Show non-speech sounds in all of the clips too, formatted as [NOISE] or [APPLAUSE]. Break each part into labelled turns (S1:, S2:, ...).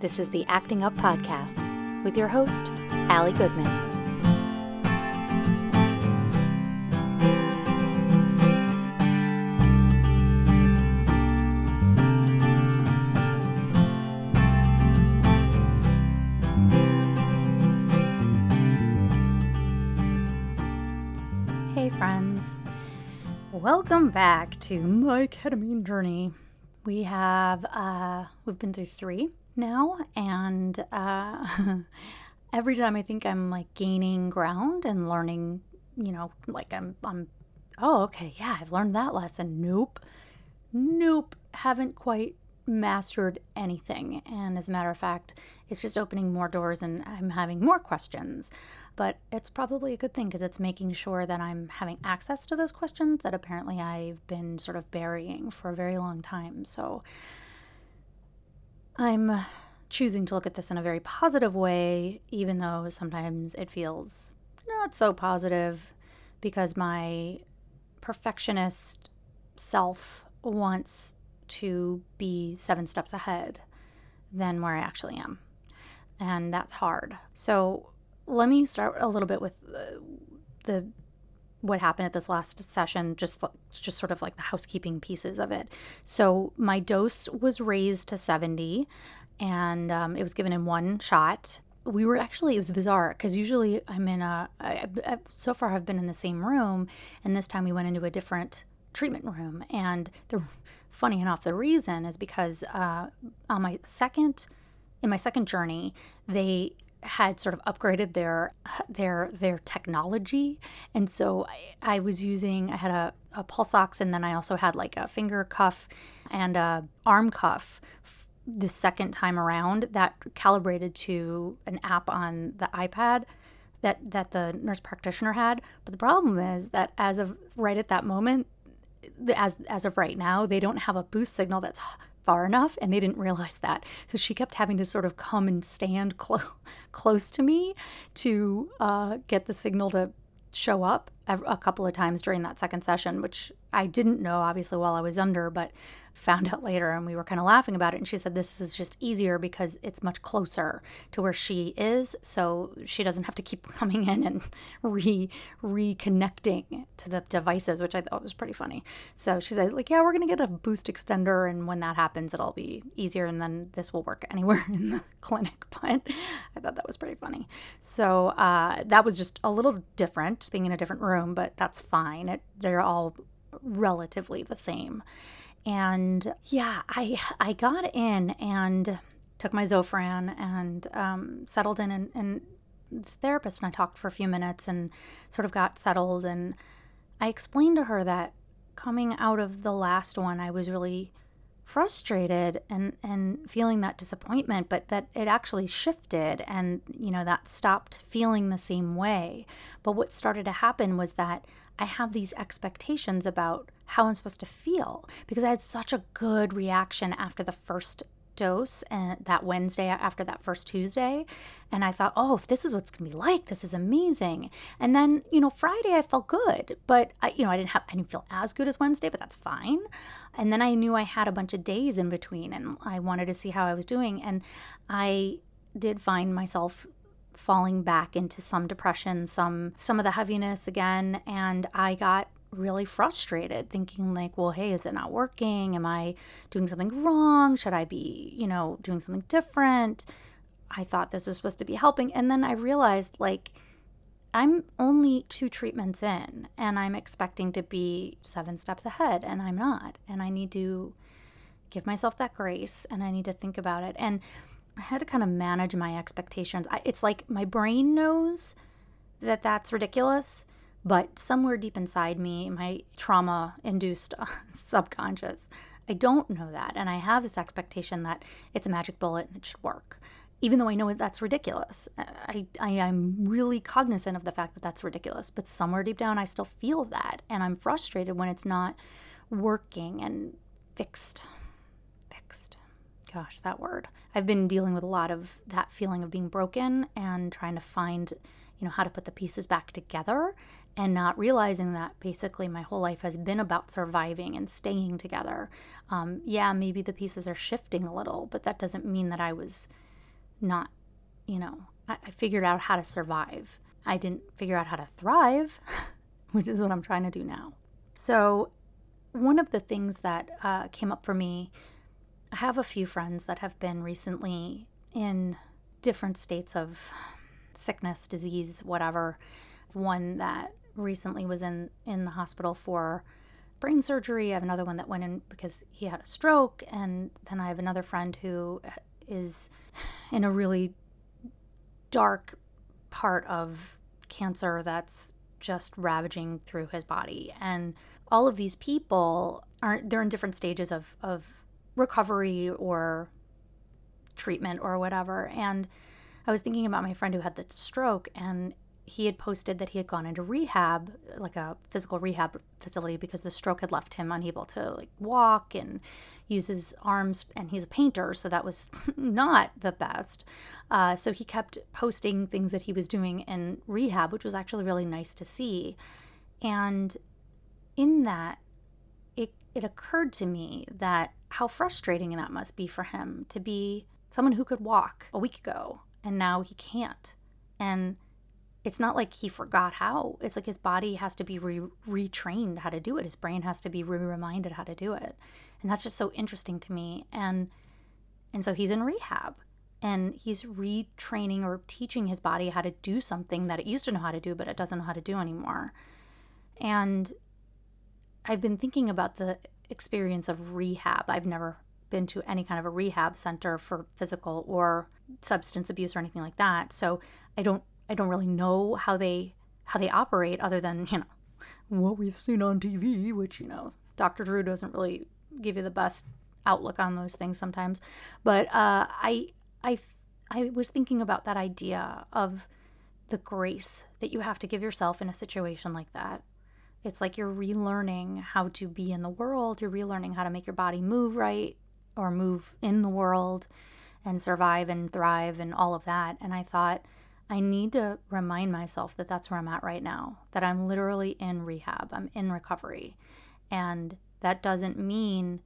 S1: This is the Acting Up Podcast with your host, Allie Goodman. Hey, friends. Welcome back to my ketamine journey. We have, uh, we've been through three now, and uh, [LAUGHS] every time I think I'm like gaining ground and learning, you know, like I'm, I'm, oh, okay, yeah, I've learned that lesson. Nope, nope, haven't quite mastered anything. And as a matter of fact, it's just opening more doors and I'm having more questions. But it's probably a good thing because it's making sure that I'm having access to those questions that apparently I've been sort of burying for a very long time. So I'm choosing to look at this in a very positive way, even though sometimes it feels not so positive because my perfectionist self wants to be seven steps ahead than where I actually am. And that's hard. So let me start a little bit with uh, the what happened at this last session just just sort of like the housekeeping pieces of it. So my dose was raised to 70 and um, it was given in one shot. We were actually it was bizarre because usually i'm in a I, I, so far i've been in the same room and this time we went into a different treatment room. And the funny enough the reason is because uh, on my second in my second journey they had sort of upgraded their their their technology. And so I, I was using i had a, a pulse ox and then i also had like a finger cuff and a arm cuff the second time around that calibrated to an app on the ipad that that the nurse practitioner had. But the problem is that as of right at that moment as as of right now they don't have a boost signal that's far enough and they didn't realize that. So she kept having to sort of come and stand [LAUGHS] clo- close to me to uh, get the signal to show up a couple of times during that second session which i didn't know obviously while i was under but found out later and we were kind of laughing about it. And she said this is just easier because it's much closer to where she is so she doesn't have to keep [LAUGHS] coming in and re reconnecting to the devices which i thought was pretty funny. So she said like yeah we're to get a boost extender and when that happens it'll be easier and then this will work [LAUGHS] anywhere in the clinic. [LAUGHS] But i thought that was pretty funny. So uh, that was just a little different being in a different room but that's fine. It, they're all relatively the same. And yeah, I I got in and took my Zofran and um, settled in and, and the therapist and I talked for a few minutes and sort of got settled. And I explained to her that coming out of the last one I was really frustrated and and feeling that disappointment but that it actually shifted and you know that stopped feeling the same way. But what started to happen was that I have these expectations about how I'm supposed to feel because I had such a good reaction after the first dose and that Wednesday after that first Tuesday. And I thought, oh, if this is what's gonna be like, this is amazing. And then, you know, Friday I felt good, but I, you know, I didn't have I didn't feel as good as Wednesday, but that's fine. And then I knew I had a bunch of days in between and I wanted to see how I was doing. And I did find myself falling back into some depression, some some of the heaviness again, and I got really frustrated thinking like well hey is it not working? Am i doing something wrong? Should i be you know doing something different? I thought this was supposed to be helping. And then i realized like i'm only two treatments in and i'm expecting to be seven steps ahead and i'm not. And i need to give myself that grace and i need to think about it. And i had to kind of manage my expectations I, it's like my brain knows that that's ridiculous but somewhere deep inside me, my trauma induced [LAUGHS] subconscious, I don't know that. And I have this expectation that it's a magic bullet and it should work. Even though I know that's ridiculous, I, I am really cognizant of the fact that that's ridiculous. But somewhere deep down, I still feel that. And I'm frustrated when it's not working and fixed. Fixed. Gosh, that word. I've been dealing with a lot of that feeling of being broken and trying to find, you know, how to put the pieces back together and not realizing that basically my whole life has been about surviving and staying together. Um, yeah, maybe the pieces are shifting a little, but that doesn't mean that I was not, you know, I, I figured out how to survive. I didn't figure out how to thrive, [LAUGHS] which is what I'm trying to do now. So, one of the things that uh, came up for me, I have a few friends that have been recently in different states of sickness, disease, whatever. One that recently was in, in the hospital for brain surgery. I have another one that went in because he had a stroke. And then I have another friend who is in a really dark part of cancer that's just ravaging through his body. And all of these people are they're in different stages of, of recovery or treatment or whatever. And I was thinking about my friend who had the stroke and he had posted that he had gone into rehab, like a physical rehab facility, because the stroke had left him unable to like walk and use his arms. And he's a painter, so that was [LAUGHS] not the best. Uh, so he kept posting things that he was doing in rehab, which was actually really nice to see. And in that, it it occurred to me that how frustrating that must be for him to be someone who could walk a week ago and now he can't. And it's not like he forgot how. It's like his body has to be re- retrained how to do it. His brain has to be re- reminded how to do it. And that's just so interesting to me. And and so he's in rehab and he's retraining or teaching his body how to do something that it used to know how to do but it doesn't know how to do anymore. And I've been thinking about the experience of rehab. I've never been to any kind of a rehab center for physical or substance abuse or anything like that. So I don't I don't really know how they how they operate other than, you know, what we've seen on TV, which, you know, Dr. Drew doesn't really give you the best outlook on those things sometimes. But uh, I I I was thinking about that idea of the grace that you have to give yourself in a situation like that. It's like you're relearning how to be in the world, you're relearning how to make your body move right or move in the world and survive and thrive and all of that. And I thought, I need to remind myself that that's where I'm at right now, that I'm literally in rehab, I'm in recovery. And that doesn't mean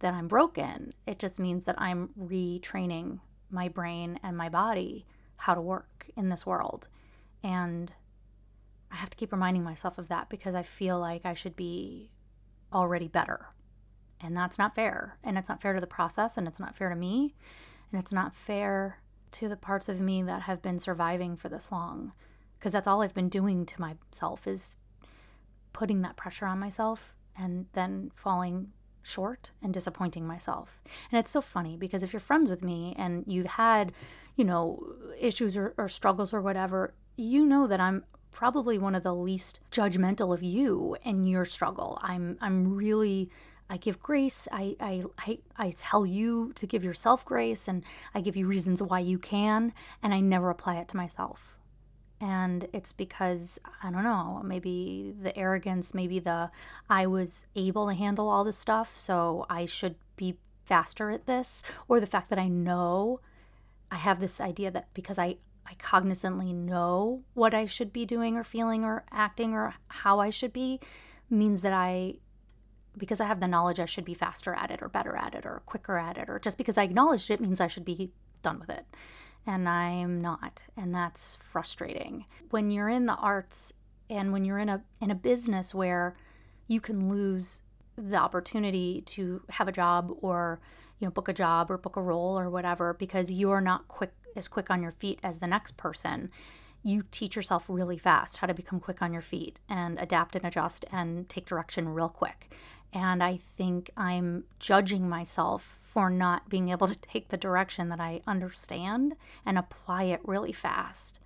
S1: that I'm broken. It just means that I'm retraining my brain and my body how to work in this world. And I have to keep reminding myself of that because I feel like I should be already better. And that's not fair. And it's not fair to the process, and it's not fair to me, and it's not fair to the parts of me that have been surviving for this long because that's all I've been doing to myself is putting that pressure on myself and then falling short and disappointing myself. And it's so funny because if you're friends with me and you've had, you know, issues or, or struggles or whatever, you know that I'm probably one of the least judgmental of you and your struggle. I'm I'm really I give grace. I, I, I, I tell you to give yourself grace and I give you reasons why you can, and I never apply it to myself. And it's because, I don't know, maybe the arrogance, maybe the I was able to handle all this stuff, so I should be faster at this, or the fact that I know I have this idea that because I, I cognizantly know what I should be doing or feeling or acting or how I should be means that I because I have the knowledge I should be faster at it or better at it or quicker at it, or just because I acknowledged it means I should be done with it. And I'm not. And that's frustrating. When you're in the arts and when you're in a in a business where you can lose the opportunity to have a job or you know book a job or book a role or whatever because you're not quick as quick on your feet as the next person you teach yourself really fast how to become quick on your feet and adapt and adjust and take direction real quick and I think I'm judging myself for not being able to [LAUGHS] take the direction that I understand and apply it really fast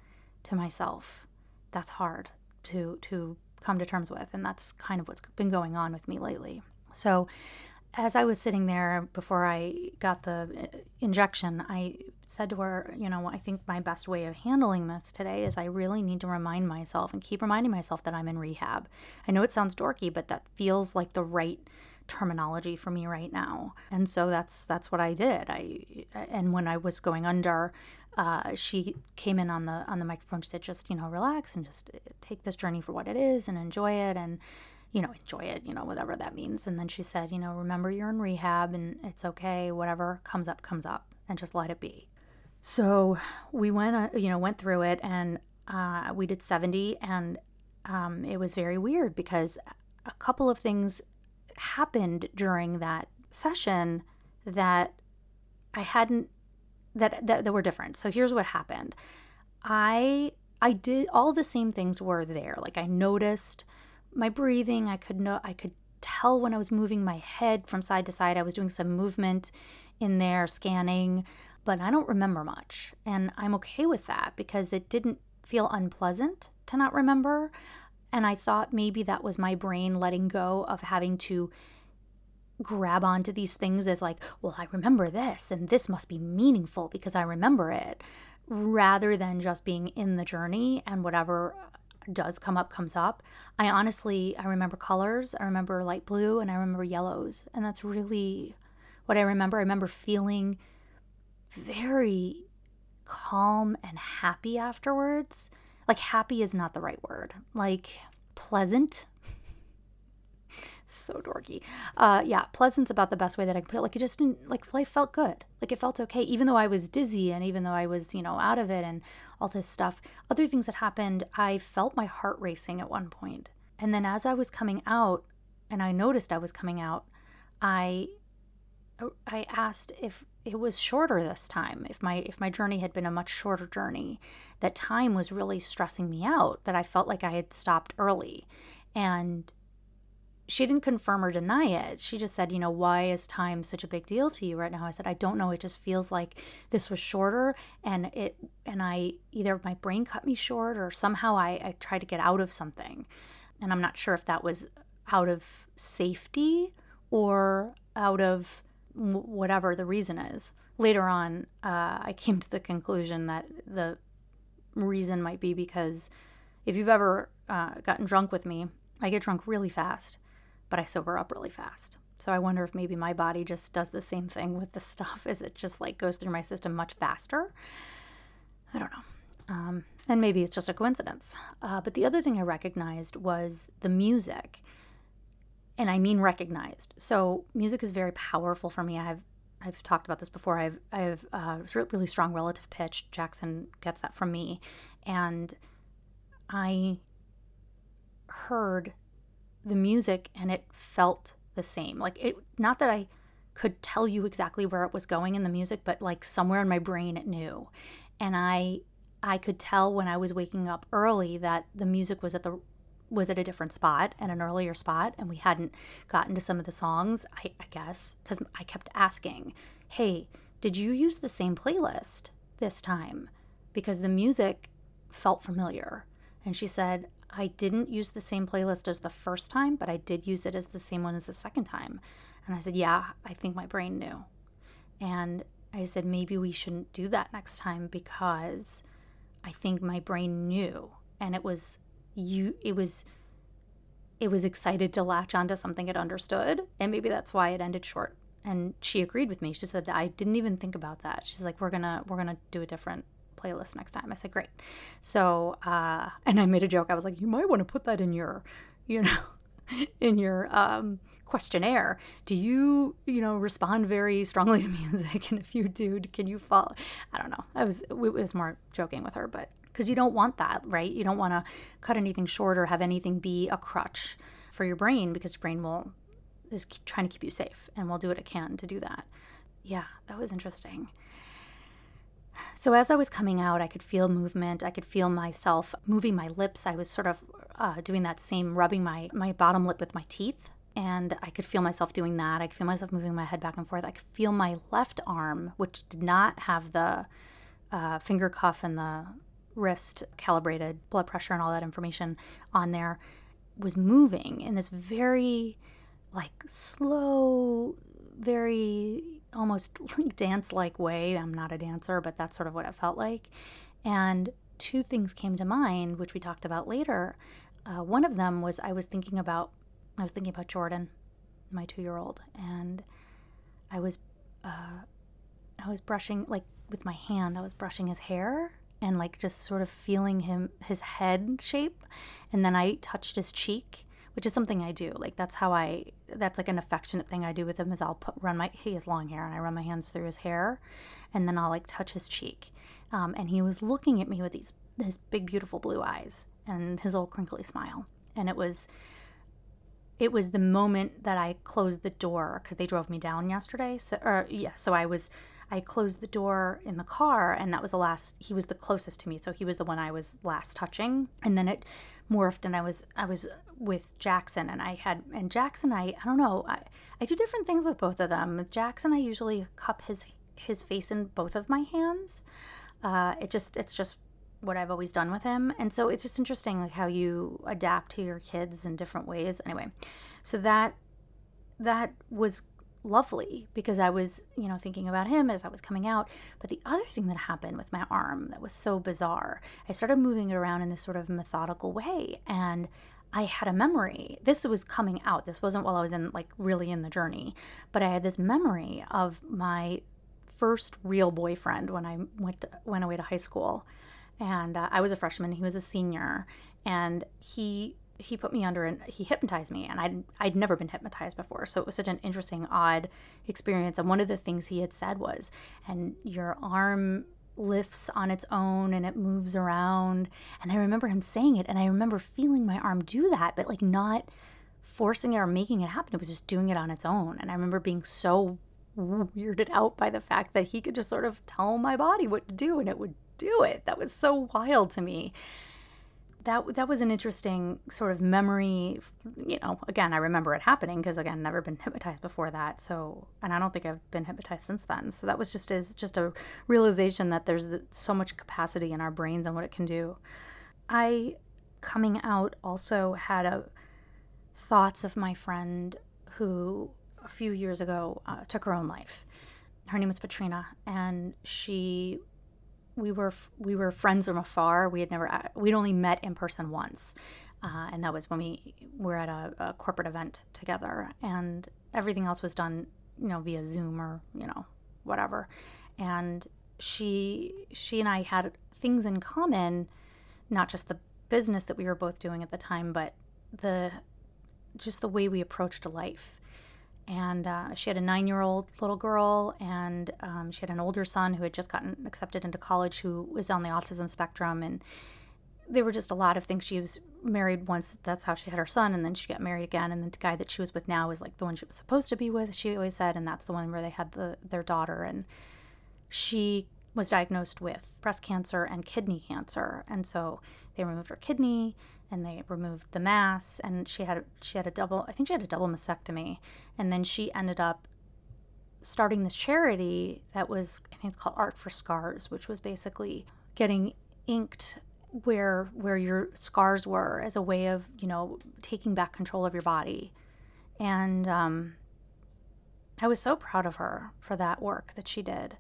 S1: to myself. That's hard to to come to terms with and that's kind of what's been going on with me lately. So as I was sitting there before I got the uh, injection, I said to her, you know, I think my best way of handling this today is I really need to remind myself and keep reminding myself that I'm in rehab. I know it sounds dorky, but that feels like the right terminology for me right now. And so that's that's what I did. I and when I was going under, uh, she came in on the on the microphone. She said, "Just you know, relax and just uh, take this journey for what it is and enjoy it." And you know, enjoy it, you know, whatever that means. And then she said, you know, remember you're in rehab and it's okay. Whatever comes up, comes up and just let it be. So we went, uh, you know, went through it and uh, we did 70 and um, it was very weird because a couple of things happened during that session that I hadn't that, that that were different. So here's what happened. I I did all the same things were there. Like I noticed my breathing. I could know I could tell when I was moving my head from side to side. I was doing some movement in there, scanning, but I don't remember much. And I'm okay with that because it didn't feel unpleasant to not remember. And I thought maybe that was my brain letting go of having to grab onto these things as like, well, I remember this and this must be meaningful because I remember it, rather than just being in the journey and whatever does come up comes up. I honestly I remember colors, I remember light blue and I remember yellows, and that's really what I remember. I remember feeling very calm and happy afterwards. Like happy is not the right word. Like pleasant so dorky. Uh, yeah, pleasant's about the best way that I can put it. Like it just didn't like life felt good. Like it felt okay, even though I was dizzy and even though I was you know out of it and all this stuff. Other things that happened, I felt my heart racing at one point, and then as I was coming out, and I noticed I was coming out, I I asked if it was shorter this time. If my if my journey had been a much shorter journey, that time was really stressing me out. That I felt like I had stopped early, and she didn't confirm or deny it. She just said, you know, why is time such a big deal to you right now? I said, I don't know. It just feels like this was shorter and it and I either my brain cut me short or somehow I, I tried to get out of something. And I'm not sure if that was out of safety or out of whatever the reason is. Later on, uh, I came to the conclusion that the reason might be because if you've ever uh, gotten drunk with me, I get drunk really fast but I sober up really fast. So I wonder if maybe my body just does the same thing with the stuff [LAUGHS] Is it just like goes through my system much faster. I don't know. Um, and maybe it's just a coincidence. Uh, but the other thing I recognized was the music. And I mean recognized. So music is very powerful for me. I've I've talked about this before. I've I have uh, really strong relative pitch. Jackson gets that from me, and I heard the music and it felt the same. Like it not that I could tell you exactly where it was going in the music, but like somewhere in my brain it knew. And I I could tell when I was waking up early that the music was at the was at a different spot and an earlier spot and we hadn't gotten to some of the songs, I, I guess, because I kept asking, Hey, did you use the same playlist this time? Because the music felt familiar. And she said, I didn't use the same playlist as the first time, but I did use it as the same one as the second time. And I said, Yeah, I think my brain knew. And I said, Maybe we shouldn't do that next time because I think my brain knew. And it was, you, it was, it was excited to latch onto something it understood. And maybe that's why it ended short. And she agreed with me. She said, I didn't even think about that. She's like, We're to, we're to do a different playlist next time. I said, great. So, uh, and I made a joke. I was like, you might want to put that in your, you know, [LAUGHS] in your um, questionnaire. Do you, you know, respond very strongly to [LAUGHS] music? And if you do, can you follow? I don't know. I was, it was more joking with her, but because you don't want that, right? You don't want to cut anything short or have anything be a crutch for your brain because your brain will is trying to keep you safe and will do what it can to do that. Yeah, that was interesting. So as I was coming out, I could feel movement. I could feel myself moving my lips. I was sort of uh, doing that same rubbing my my bottom lip with my teeth, and I could feel myself doing that. I could feel myself moving my head back and forth. I could feel my left arm, which did not have the uh, finger cuff and the wrist calibrated blood pressure and all that information on there, was moving in this very like slow, very almost [LAUGHS] like dance like way. I'm not a dancer, but that's sort of what it felt like. And two things came to mind, which we talked about later. Uh, one of them was I was thinking about I was thinking about Jordan, my two year old, and I was uh, I was brushing like with my hand. I was brushing his hair and like just sort of feeling him his head shape, and then I touched his cheek which is something I do. Like that's how I that's like an affectionate thing I do with him is I'll put run my he has long hair and I run my hands through his hair, and then I'll like touch his cheek, um, and he was looking at me with these his big beautiful blue eyes and his old crinkly smile, and it was it was the moment that I closed the door because they drove me down yesterday. So, or yeah, so I was I closed the door in the car, and that was the last. He was the closest to me, so he was the one I was last touching. And then it morphed, and I was I was with Jackson, and I had and Jackson. I I don't know. I I do different things with both of them. With Jackson, I usually cup his his face in both of my hands. Uh, it just it's just what I've always done with him. And so it's just interesting like how you adapt to your kids in different ways. Anyway, so that that was lovely because I was, you know, thinking about him as I was coming out. But the other thing that happened with my arm that was so bizarre, I started moving it around in this sort of methodical way and I had a memory. This was coming out. This wasn't while I was in like really in the journey, but I had this memory of my first real boyfriend when I went to, went away to high school. And uh, I was a freshman, he was a senior, and he he put me under and he hypnotized me and I'd, I'd never been hypnotized before. So it was such an interesting odd experience and one of the things he had said was and your arm lifts on its own and it moves around. And i remember him saying it and i remember feeling my arm do that but like not forcing it or making it happen. It was just doing it on its own. And i remember being so weirded out by the fact that he could just sort of tell my body what to do and it would do it. That was so wild to me that that was an interesting sort of memory. You know, again, I remember it happening because again, never been hypnotized before that. So, and I don't think I've been hypnotized since then. So that was just as just a realization that there's so much capacity in our brains and what it can do. I coming out also had a thoughts of my friend who a few years ago uh, took her own life. Her name was Patrina, and she we were we were friends from afar. We had never uh, we'd only met in person once, uh, and that was when we were at a, a, corporate event together. And everything else was done, you know, via Zoom or you know whatever. And she she and I had things in common, not just the business that we were both doing at the time, but the just the way we approached life and uh, she had a nine year old little girl, and um, she had an older son who had just gotten accepted into college who was on the autism spectrum. And there were just a lot of things. She was married once, that's how she had her son, and then she got married again. And the guy that she was with now was like the one she was supposed to be with, she always said, and that's the one where they had the, their daughter. And she was diagnosed with breast cancer and kidney cancer. And so they removed her kidney and they removed the mass and she had she had a double I think she had a double mastectomy. And then she ended up starting this charity that was I think it's called Art for Scars which was basically getting inked where where your scars were as a way of you know taking back control of your body. And um, I was so proud of her for that work that she did.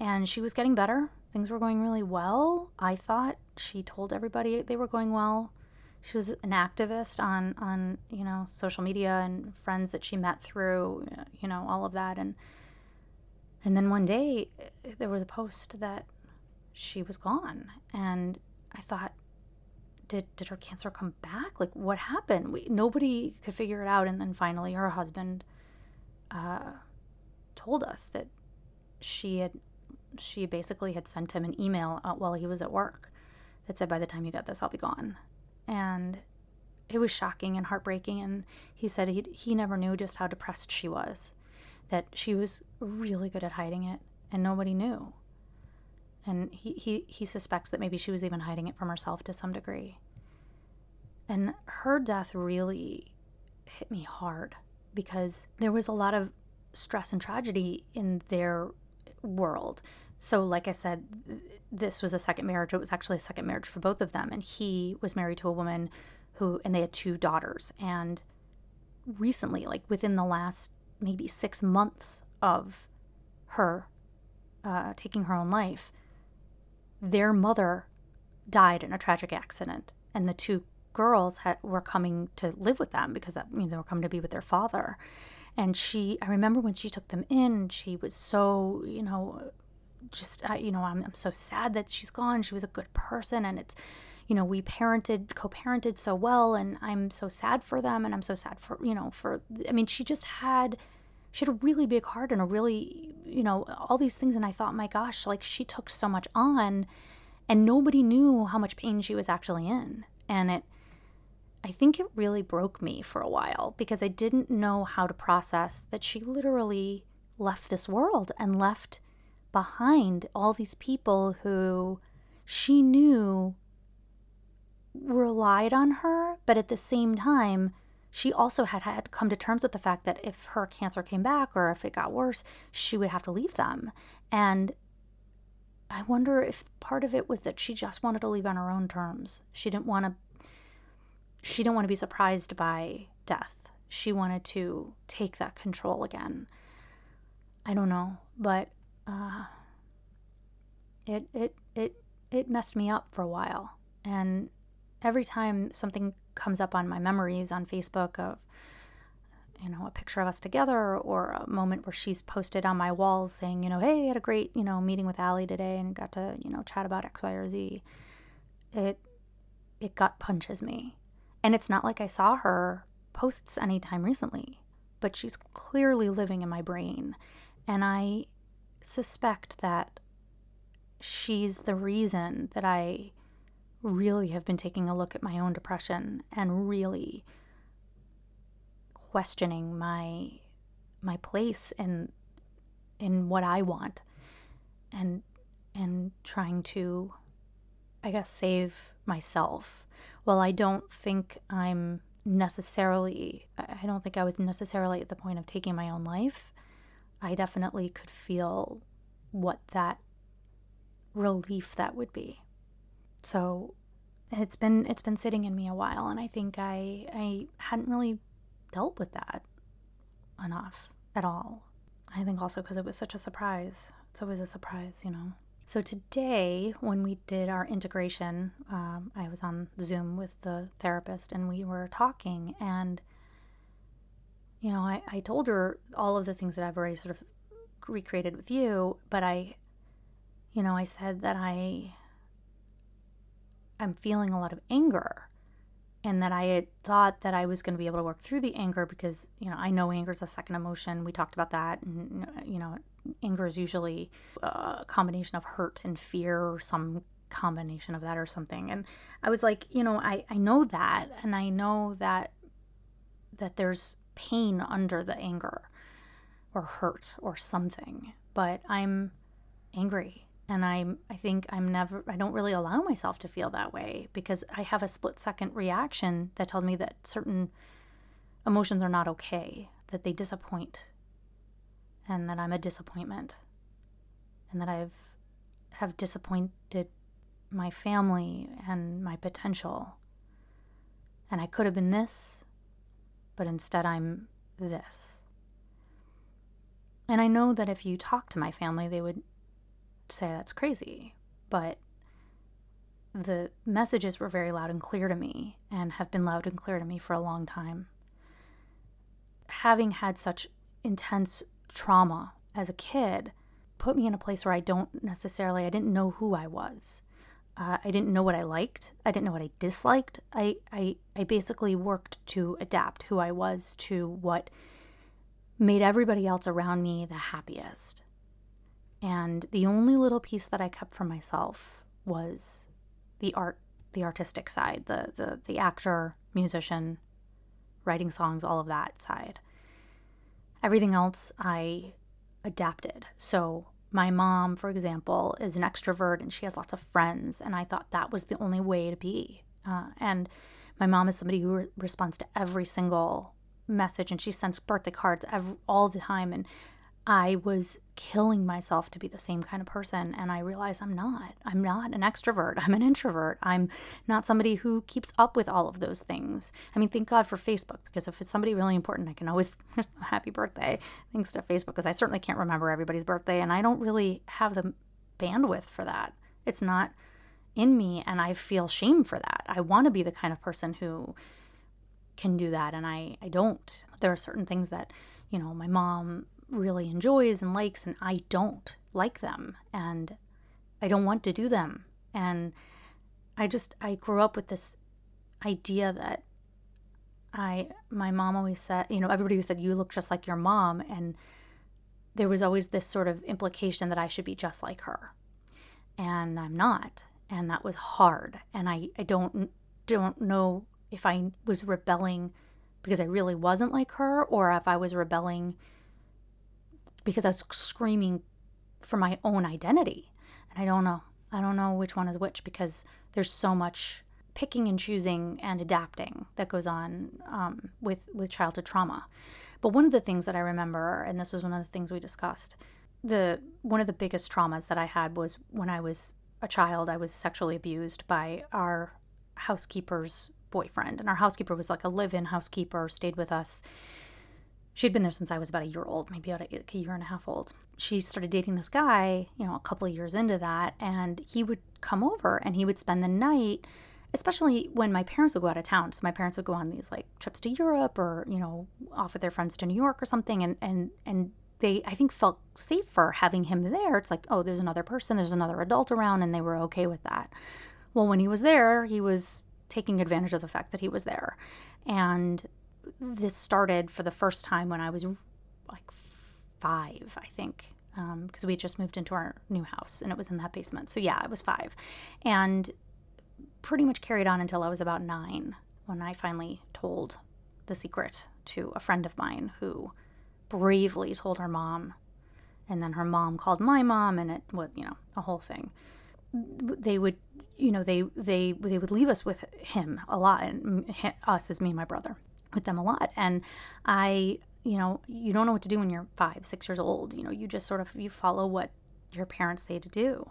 S1: And she was getting better. Things were going really well. I thought she told everybody they were going well she was an activist on on you know social media and friends that she met through you know all of that. And and then one day there was a post that she was gone. And i thought did did her cancer come back? Like what happened? We, nobody could figure it out. And then finally her husband uh, told us that she had she basically had sent him an email while he was at work that said by the time you get this i'll be gone and it was shocking and heartbreaking and he said he he never knew just how depressed she was that she was really good at hiding it and nobody knew. And he, he, he suspects that maybe she was even hiding it from herself to some degree. And her death really hit me hard because there was a lot of stress and tragedy in their world so, like I said, this was a second marriage. It was actually a second marriage for both of them. And he was married to a woman who, and they had two daughters. And recently, like within the last maybe six months of her uh, taking her own life, their mother died in a tragic accident. And the two girls had, were coming to live with them because that, you know, they were coming to be with their father. And she, I remember when she took them in, she was so, you know, just you know I'm, I'm so sad that she's gone she was a good person and it's you know, we parented, co parented so well, and I'm so sad for them, and I'm so sad for, you know, for, I mean, she just had, she had a really big heart and a really, you know, all these things. And I thought, my gosh, like she took so much on, and nobody knew how much pain she was actually in. And it, I think it really broke me for a while because I didn't know how to process that she literally left this world and left behind all these people who she knew relied on her, but at the same time, she also had had come to terms with the fact that if her cancer came back or if it got worse, she would have to leave them. And I wonder if part of it was that she just wanted to leave on her own terms. She didn't want to she didn't want to be surprised by death. She wanted to take that control again. I don't know, but uh, it it it it messed me up for a while. And every time something comes up on my memories on Facebook of you know a picture of us together or a moment where she's posted on my walls saying you know hey I had a great you know meeting with Allie today and got to you know chat about X Y or Z it it gut punches me and it's not like I saw her posts anytime recently but she's clearly living in my brain and I suspect that she's the reason that I really have been taking a look at my own depression and really questioning my my place in in what I want and and trying to I guess save myself. Well, I don't think I'm necessarily I don't think I was necessarily at the point of taking my own life. I definitely could feel what that relief that would be. So it's been it's been sitting in me a while and I think I I hadn't really dealt with that enough at all. I think also because it was such a surprise. It's always a surprise, you know. So today, when we did our integration, um, I was on Zoom with the therapist and we were talking, and you know, I, I told her all of the things that I've already sort of recreated with you, but I, you know, I said that I I'm feeling a lot of anger and that I had thought that I was going to be able to work through the anger because, you know, I know anger is a second emotion. We talked about that. And, you know, anger is usually a combination of hurt and fear or some combination of that or something. And I was like, you know, I, I know that. And I know that, that there's pain under the anger or hurt or something, but I'm angry. And i'm i think i'm never i don't really allow myself to feel that way because i have a split second reaction that tells me that certain emotions are not okay that they disappoint and that i'm a disappointment and that i've have disappointed my family and my potential. And i could have been this but instead i'm this and i know that if you talk to my family they would say that's crazy, but the messages were very loud and clear to me and have been loud and clear to me for a long time. Having had such intense trauma as a kid put me in a place where I don't necessarily, I didn't know who I was. Uh, I didn't know what I liked. I didn't know what I disliked. I, I, I basically worked to adapt who I was to what made everybody else around me the happiest. And the only little piece that I kept for myself was the art, the artistic side, the the the actor, musician, writing songs, all of that side. Everything else I adapted. So my mom, for example, is an extrovert and she has lots of friends, and I thought that was the only way to be. Uh, and my mom is somebody who re- responds to every single message, and she sends birthday cards every, all the time, and I was killing myself to be the same kind of person. And I realized I'm not. I'm not an extrovert. [LAUGHS] I'm an introvert. I'm not somebody who keeps up with all of those things. I mean, thank God for Facebook, because if it's somebody really important, I can always, [LAUGHS] happy birthday, thanks to Facebook, because I certainly can't remember everybody's birthday. And I don't really have the bandwidth for that. It's not in me. And I feel shame for that. I want to be the kind of person who can do that. And I, I don't. There are certain things that, you know, my mom really enjoys and likes, and I don't like them, and I don't want to do them. And I just I grew up with this idea that I my mom always said, you know, everybody said you look just like your mom and there was always this sort of implication that I should be just like her. And I'm not. And that was hard. And I, I don't don't know if I was rebelling because I really wasn't like her or if I was rebelling because I was screaming for my own identity. And I don't know. I don't know which one is which because there's so much picking and choosing and adapting that goes on um, with with childhood trauma. But one of the things that I remember, and this was one of the things we discussed, the one of the biggest traumas that I had was when I was a child. I was sexually abused by our housekeeper's boyfriend, and our housekeeper was like a live-in housekeeper, stayed with us. She'd been there since I was about a year old, maybe about a, a year and a half old. She started dating this guy, you know, a couple of years into that, and he would come over and he would spend the night especially when my parents would go out of town. So my parents would go on these like trips to Europe or, you know, off with their friends to New York or something and and and they I think felt safer having him there. It's like, oh, there's another person, there's another adult around and they were okay with that. Well, when he was there, he was taking advantage of the fact that he was there. And this started for the first time when I was like 5, I think. Because um, we had just moved into our new house and it was in that basement. So, yeah, I was five. And pretty much carried on until I was about nine when I finally told the secret to a friend of mine who bravely told her mom. And then her mom called my mom, and it was, you know, a whole thing. They would, you know, they they they would leave us with him a lot, and us as me and my brother with them a lot. And I, you know, you don't know what to do when you're five, six years old. You know, you just sort of you follow what your parents say to do.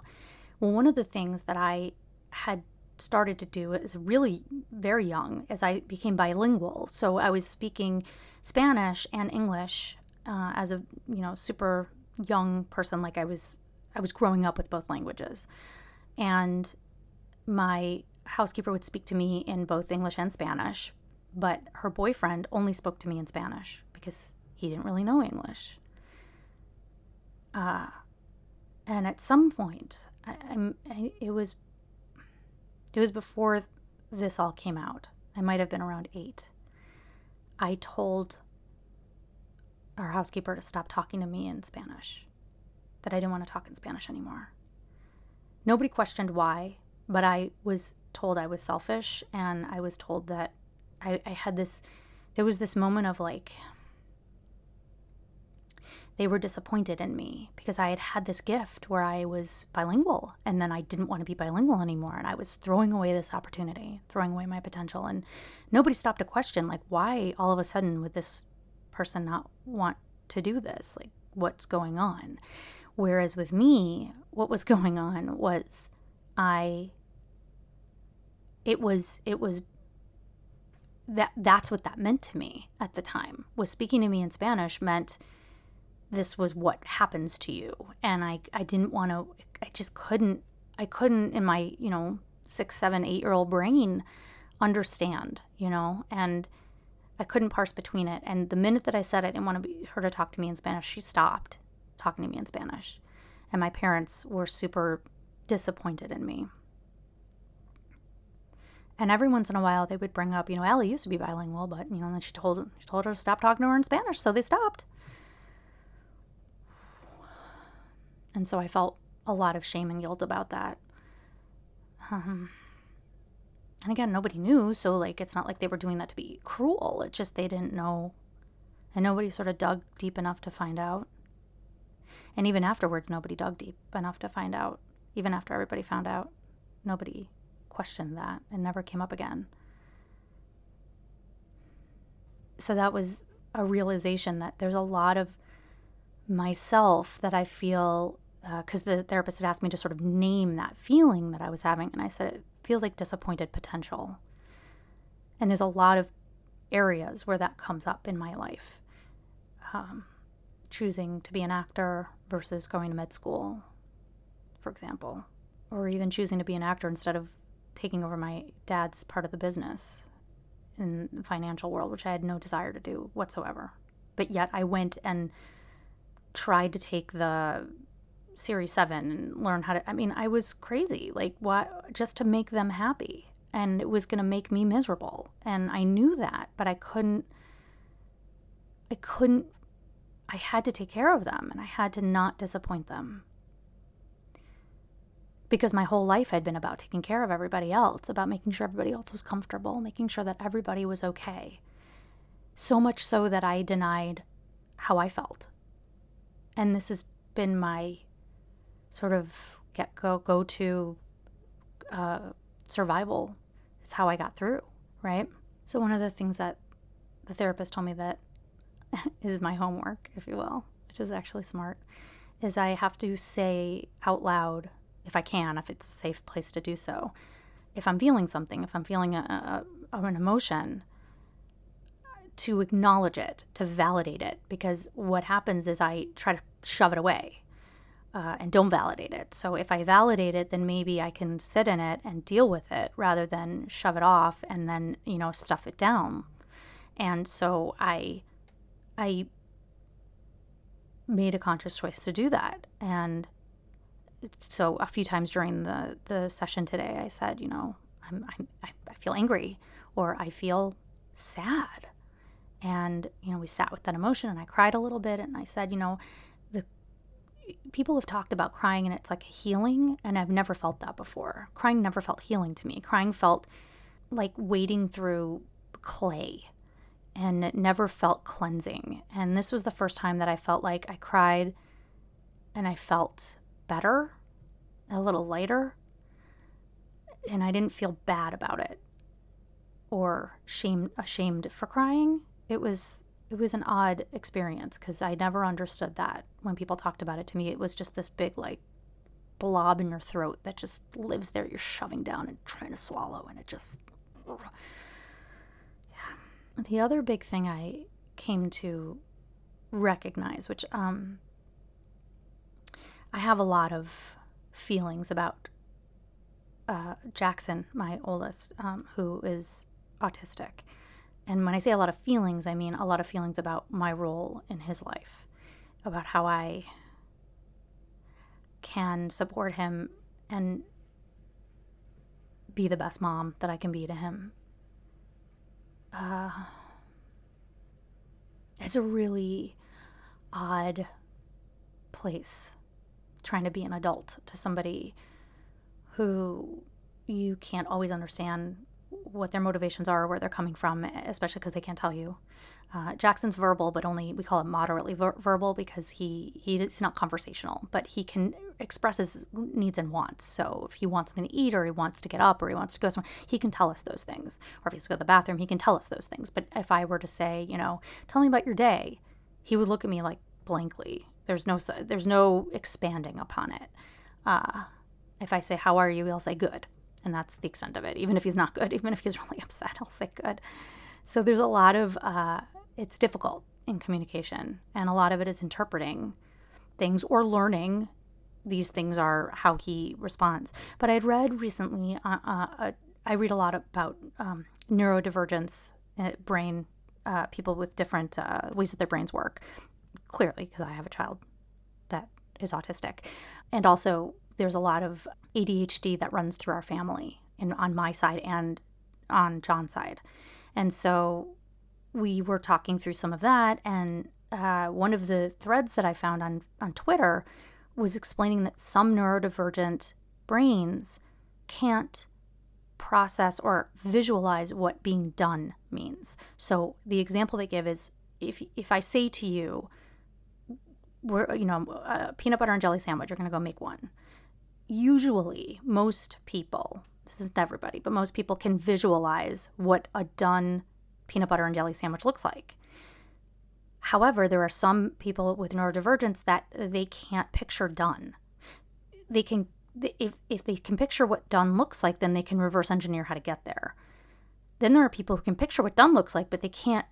S1: Well, one of the things that I had started to do as really very young as I became bilingual. So I was speaking Spanish and English uh, as a you know super young person. Like I was I was growing up with both languages, and my housekeeper would speak to me in both English and Spanish, but her boyfriend only spoke to me in Spanish because he didn't really know English. Uh, and at some point, I, I, it was it was before this all came out. I might have been around eight. I told our housekeeper to stop talking to me in Spanish, that I didn't want to talk in Spanish anymore. Nobody questioned why, but I was told I was selfish, and I was told that I, I had this, there was this moment of like, they were disappointed in me because I had had this gift where I was bilingual and then I didn't want to be bilingual anymore and I was throwing away this opportunity, throwing away my potential and nobody stopped to question like why all of a sudden would this person not want to do this? Like what's going on? Whereas with me, what was [LAUGHS] going on was I it was it was that that's what that meant to me at the time. Was speaking to me in Spanish meant this was what happens to you. And i i didn't want to i just couldn't i couldn't in my you know six seven eight year old brain understand you know? And i couldn't parse between it. And the minute that i said i didn't want to be her to talk to me in spanish she stopped talking to me in spanish. And my parents were super disappointed in me and every once in a while they would bring up you know Allie used to be bilingual but you know then she told she told her to stop talking to her in spanish so they stopped And so I felt a lot of shame and guilt about that. Um, and again, nobody knew, so like it's not like they were doing that to be cruel. It just they didn't know, and nobody sort of dug deep enough to find out. And even afterwards, nobody dug deep enough to find out. Even after everybody found out, nobody questioned that and never came up again. So that was a realization that there's a lot of myself that I feel because uh, the therapist had asked me to sort of name that feeling that I was having. And I said, it feels like disappointed potential. And there's a lot of areas where that comes up in my life. Um, choosing to be an actor versus going to med school, for example, or even choosing to be an actor instead of taking over my dad's part of the business in the financial world, which I had no desire to do whatsoever. But yet I went and tried to take the Series 7 and learn how to. I mean, I was crazy. Like, what? Just to make them happy. And it was going to make me miserable. And I knew that, but I couldn't. I couldn't. I had to take care of them and I had to not disappoint them. Because my whole life had been about taking care of everybody else, about making sure everybody else was comfortable, making sure that everybody was okay. So much so that I denied how I felt. And this has been my sort of get go go to uh, survival. It's how I got through, right? So one of the things that the therapist told me that [LAUGHS] is my homework, if you will, which is actually smart, is I have to say out loud if I can, if it's a safe place to do so. If I'm feeling something, if I'm feeling a, a, an emotion, to acknowledge it, to validate it, because what happens is I try to shove it away uh, and don't validate it. So if I validate it, then maybe I can sit in it and deal with it rather than shove it off and then you know stuff it down. And so I, I made a conscious choice to do that, and so a few times during the the session today, I said, you know, I'm, I'm I feel angry or I feel sad and, you know, we sat with that emotion and I cried a little bit and I said, you know, the people have talked about crying and it's like a healing and I've never felt that before. Crying never felt healing to me. Crying felt like wading through clay and it never felt cleansing. And this was the first time that I felt like I cried and I felt better, a little lighter, and I didn't feel bad about it or shame ashamed for crying it was it was an odd experience because I never understood that when people talked about it to me. It was just this big like blob in your throat that just lives there. You're shoving down and trying to swallow, and it just yeah. The other big thing I came to recognize, which um, I have a lot of feelings about uh, Jackson, my oldest, um, who is autistic. And when I say a lot of feelings, I mean a lot of feelings about my role in his life, about how I can support him and be the best mom that I can be to him. Uh, it's a really odd place trying to be an adult to somebody who you can't always understand what their motivations are, or where they're coming from, especially because they can't tell you. Uh, Jackson's verbal, but only we call it moderately ver- verbal because he he's not conversational, but he can express his needs and wants. So if he wants something to eat, or he wants to get up, or he wants to go somewhere, he can tell us those things. Or if he has to go to the bathroom, he can tell us those things. But if I were to say, you know, tell me about your day, he would look at me like blankly. There's no there's no expanding upon it. Uh, if I say how are you, he'll say good and that's the extent of it. Even if he's not good, [LAUGHS] even if he's really [LAUGHS] upset, he'll say good. So there's a lot of, uh, it's difficult in communication, and a lot of it is interpreting things or learning these things are how he responds. But I'd read recently, uh, uh, I read a lot about um, neurodivergence, uh, brain, uh, people with different uh, ways that their brains work, clearly, because I have a child that is autistic. And also there's a lot of ADHD that runs through our family and on my side and on John's side. And so we were talking through some of that and uh, one of the threads that I found on, on Twitter was explaining that some neurodivergent brains can't process or visualize what being done means. So the example they give is if if I say to you, we're you know a peanut butter and jelly sandwich, you're going to go make one usually most people, this isn't everybody, but most people can visualize what a done peanut butter and jelly sandwich looks like. However, there are some people with neurodivergence that they can't picture done. They can if if they can picture what done looks like, then they can reverse engineer how to get there. Then there are people who can picture what done looks like, but they can't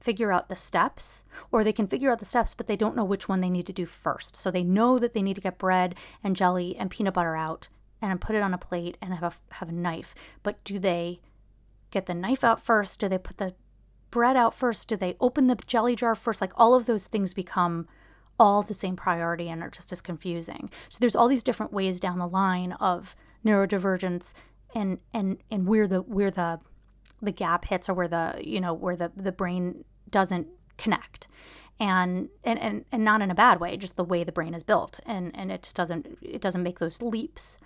S1: figure out the steps, or they can figure out the steps, but they don't know which one they need to do first. So they know that they need to get bread and jelly and peanut butter out and put it on a plate and have a, have a knife. But do they get the knife out first? Do they put the bread out first? Do they open the jelly jar first? Like all of those things become all the same priority and are just as confusing. So there's all these different ways down the line of neurodivergence and and and where the where the the gap hits or where the you know where the the brain doesn't connect. And and and, and not in a bad way just the way the brain is built. And and it just doesn't it doesn't make those leaps.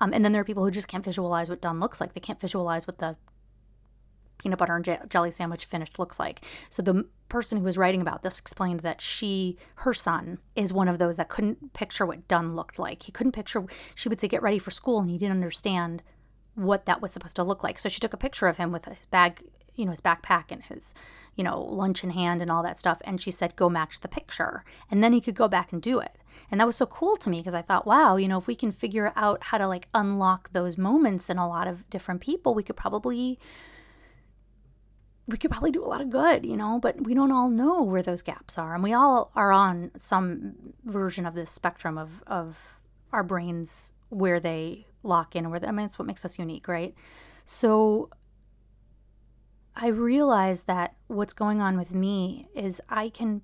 S1: Um, and then there are people who just can't visualize what done looks like. They can't visualize what the peanut butter and j- jelly sandwich finished looks like. So the person who was writing about this explained that she her son is one of those that couldn't picture what done looked like. He couldn't picture she would say get ready for school and he didn't understand what that was supposed to look like. So she took a picture of him with his bag you know his backpack and his you know lunch in hand and all that stuff and she said go match the picture and then he could go back and do it and that was so cool to me because i thought wow you know if we can figure out how to like unlock those moments in a lot of different people we could probably we could probably do a lot of good, you know, but we don't all know where those gaps are. And we all are on some version of this spectrum of, of our brains where they lock in, where they, I mean, it's what makes us unique, right? So I realize that what's going on with me is I can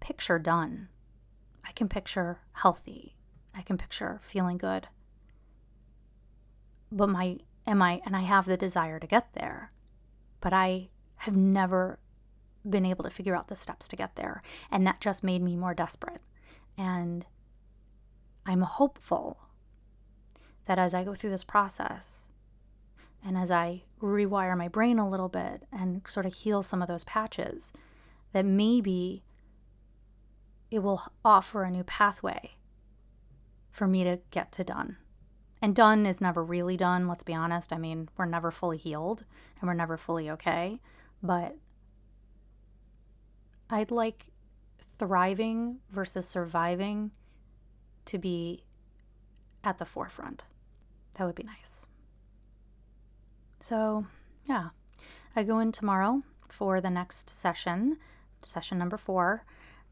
S1: picture done. I can picture healthy. I can picture feeling good. But my, am I, and I have the desire to get there but I have never been able to figure out the steps to get there. And that just made me more desperate. And I'm hopeful that as I go through this process and as I rewire my brain a little bit and sort of heal some of those patches, that maybe it will offer a new pathway for me to get to done. And done is never really done, let's be honest. I mean, we're never fully healed and we're never fully okay. But I'd like thriving versus surviving to be at the forefront. That would be nice. So, yeah, I go in tomorrow for the next session, session number four.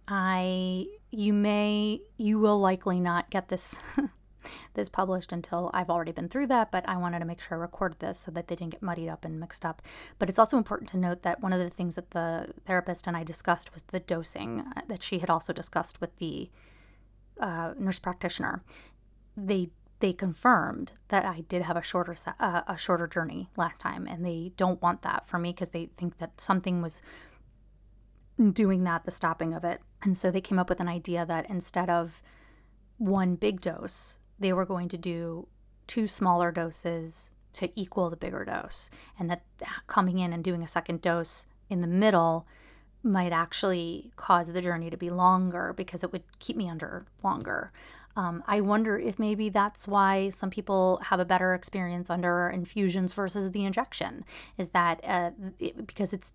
S1: I, you may, you will likely not get this [LAUGHS] this published until I've already been through that, but I wanted to make sure I recorded this so that they didn't get muddied up and mixed up. But it's also important to note that one of the things that the therapist and I discussed was the dosing uh, that she had also discussed with the uh, nurse practitioner. They they confirmed that I did have a shorter uh, a shorter journey last time, and they don't want that for me because they think that something was doing that, the stopping of it, and so they came up with an idea that instead of one big dose they were going to do two smaller doses to equal the bigger dose, and that coming in and doing a second dose in the middle might actually cause the journey to be longer because it would keep me under longer. Um, I wonder if maybe that's why some people have a better experience under infusions versus the injection. Is that uh, it, because it's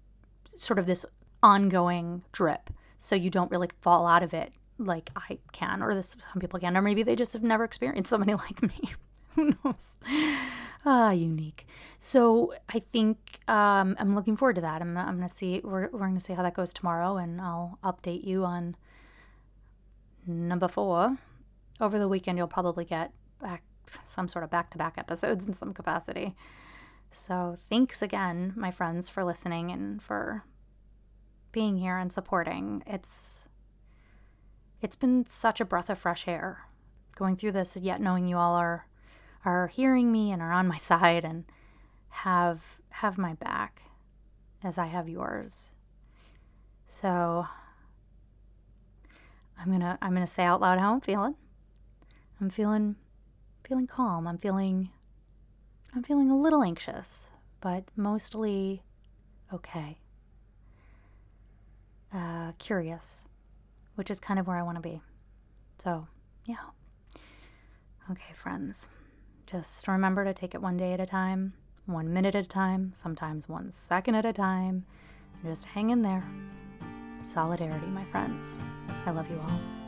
S1: sort of this ongoing drip, so you don't really fall out of it like I can, or this some people can, or maybe they just have never experienced somebody [LAUGHS] like me. Who knows? Ah, unique. So I think um, I'm looking forward to that. I'm, I'm gonna see. We're we're gonna see how that goes tomorrow, and I'll update you on number four. Over the weekend, you'll probably get back some sort of back-to-back episodes in some capacity. So thanks again, my friends, for listening and for being here and supporting. It's it's been such a breath of fresh air going through this, yet knowing you all are are hearing me and are on my [LAUGHS] side and have have my back as I have yours. So I'm gonna I'm gonna say out loud how I'm feeling. I'm feeling feeling calm. I'm feeling I'm feeling a little anxious, but mostly okay. Uh, curious which is kind of where I want to be. So, yeah. Okay, friends, just remember to take it one day at a time, one minute at a time, sometimes one second at a time. Just hang in there. Solidarity, my friends. I love you all.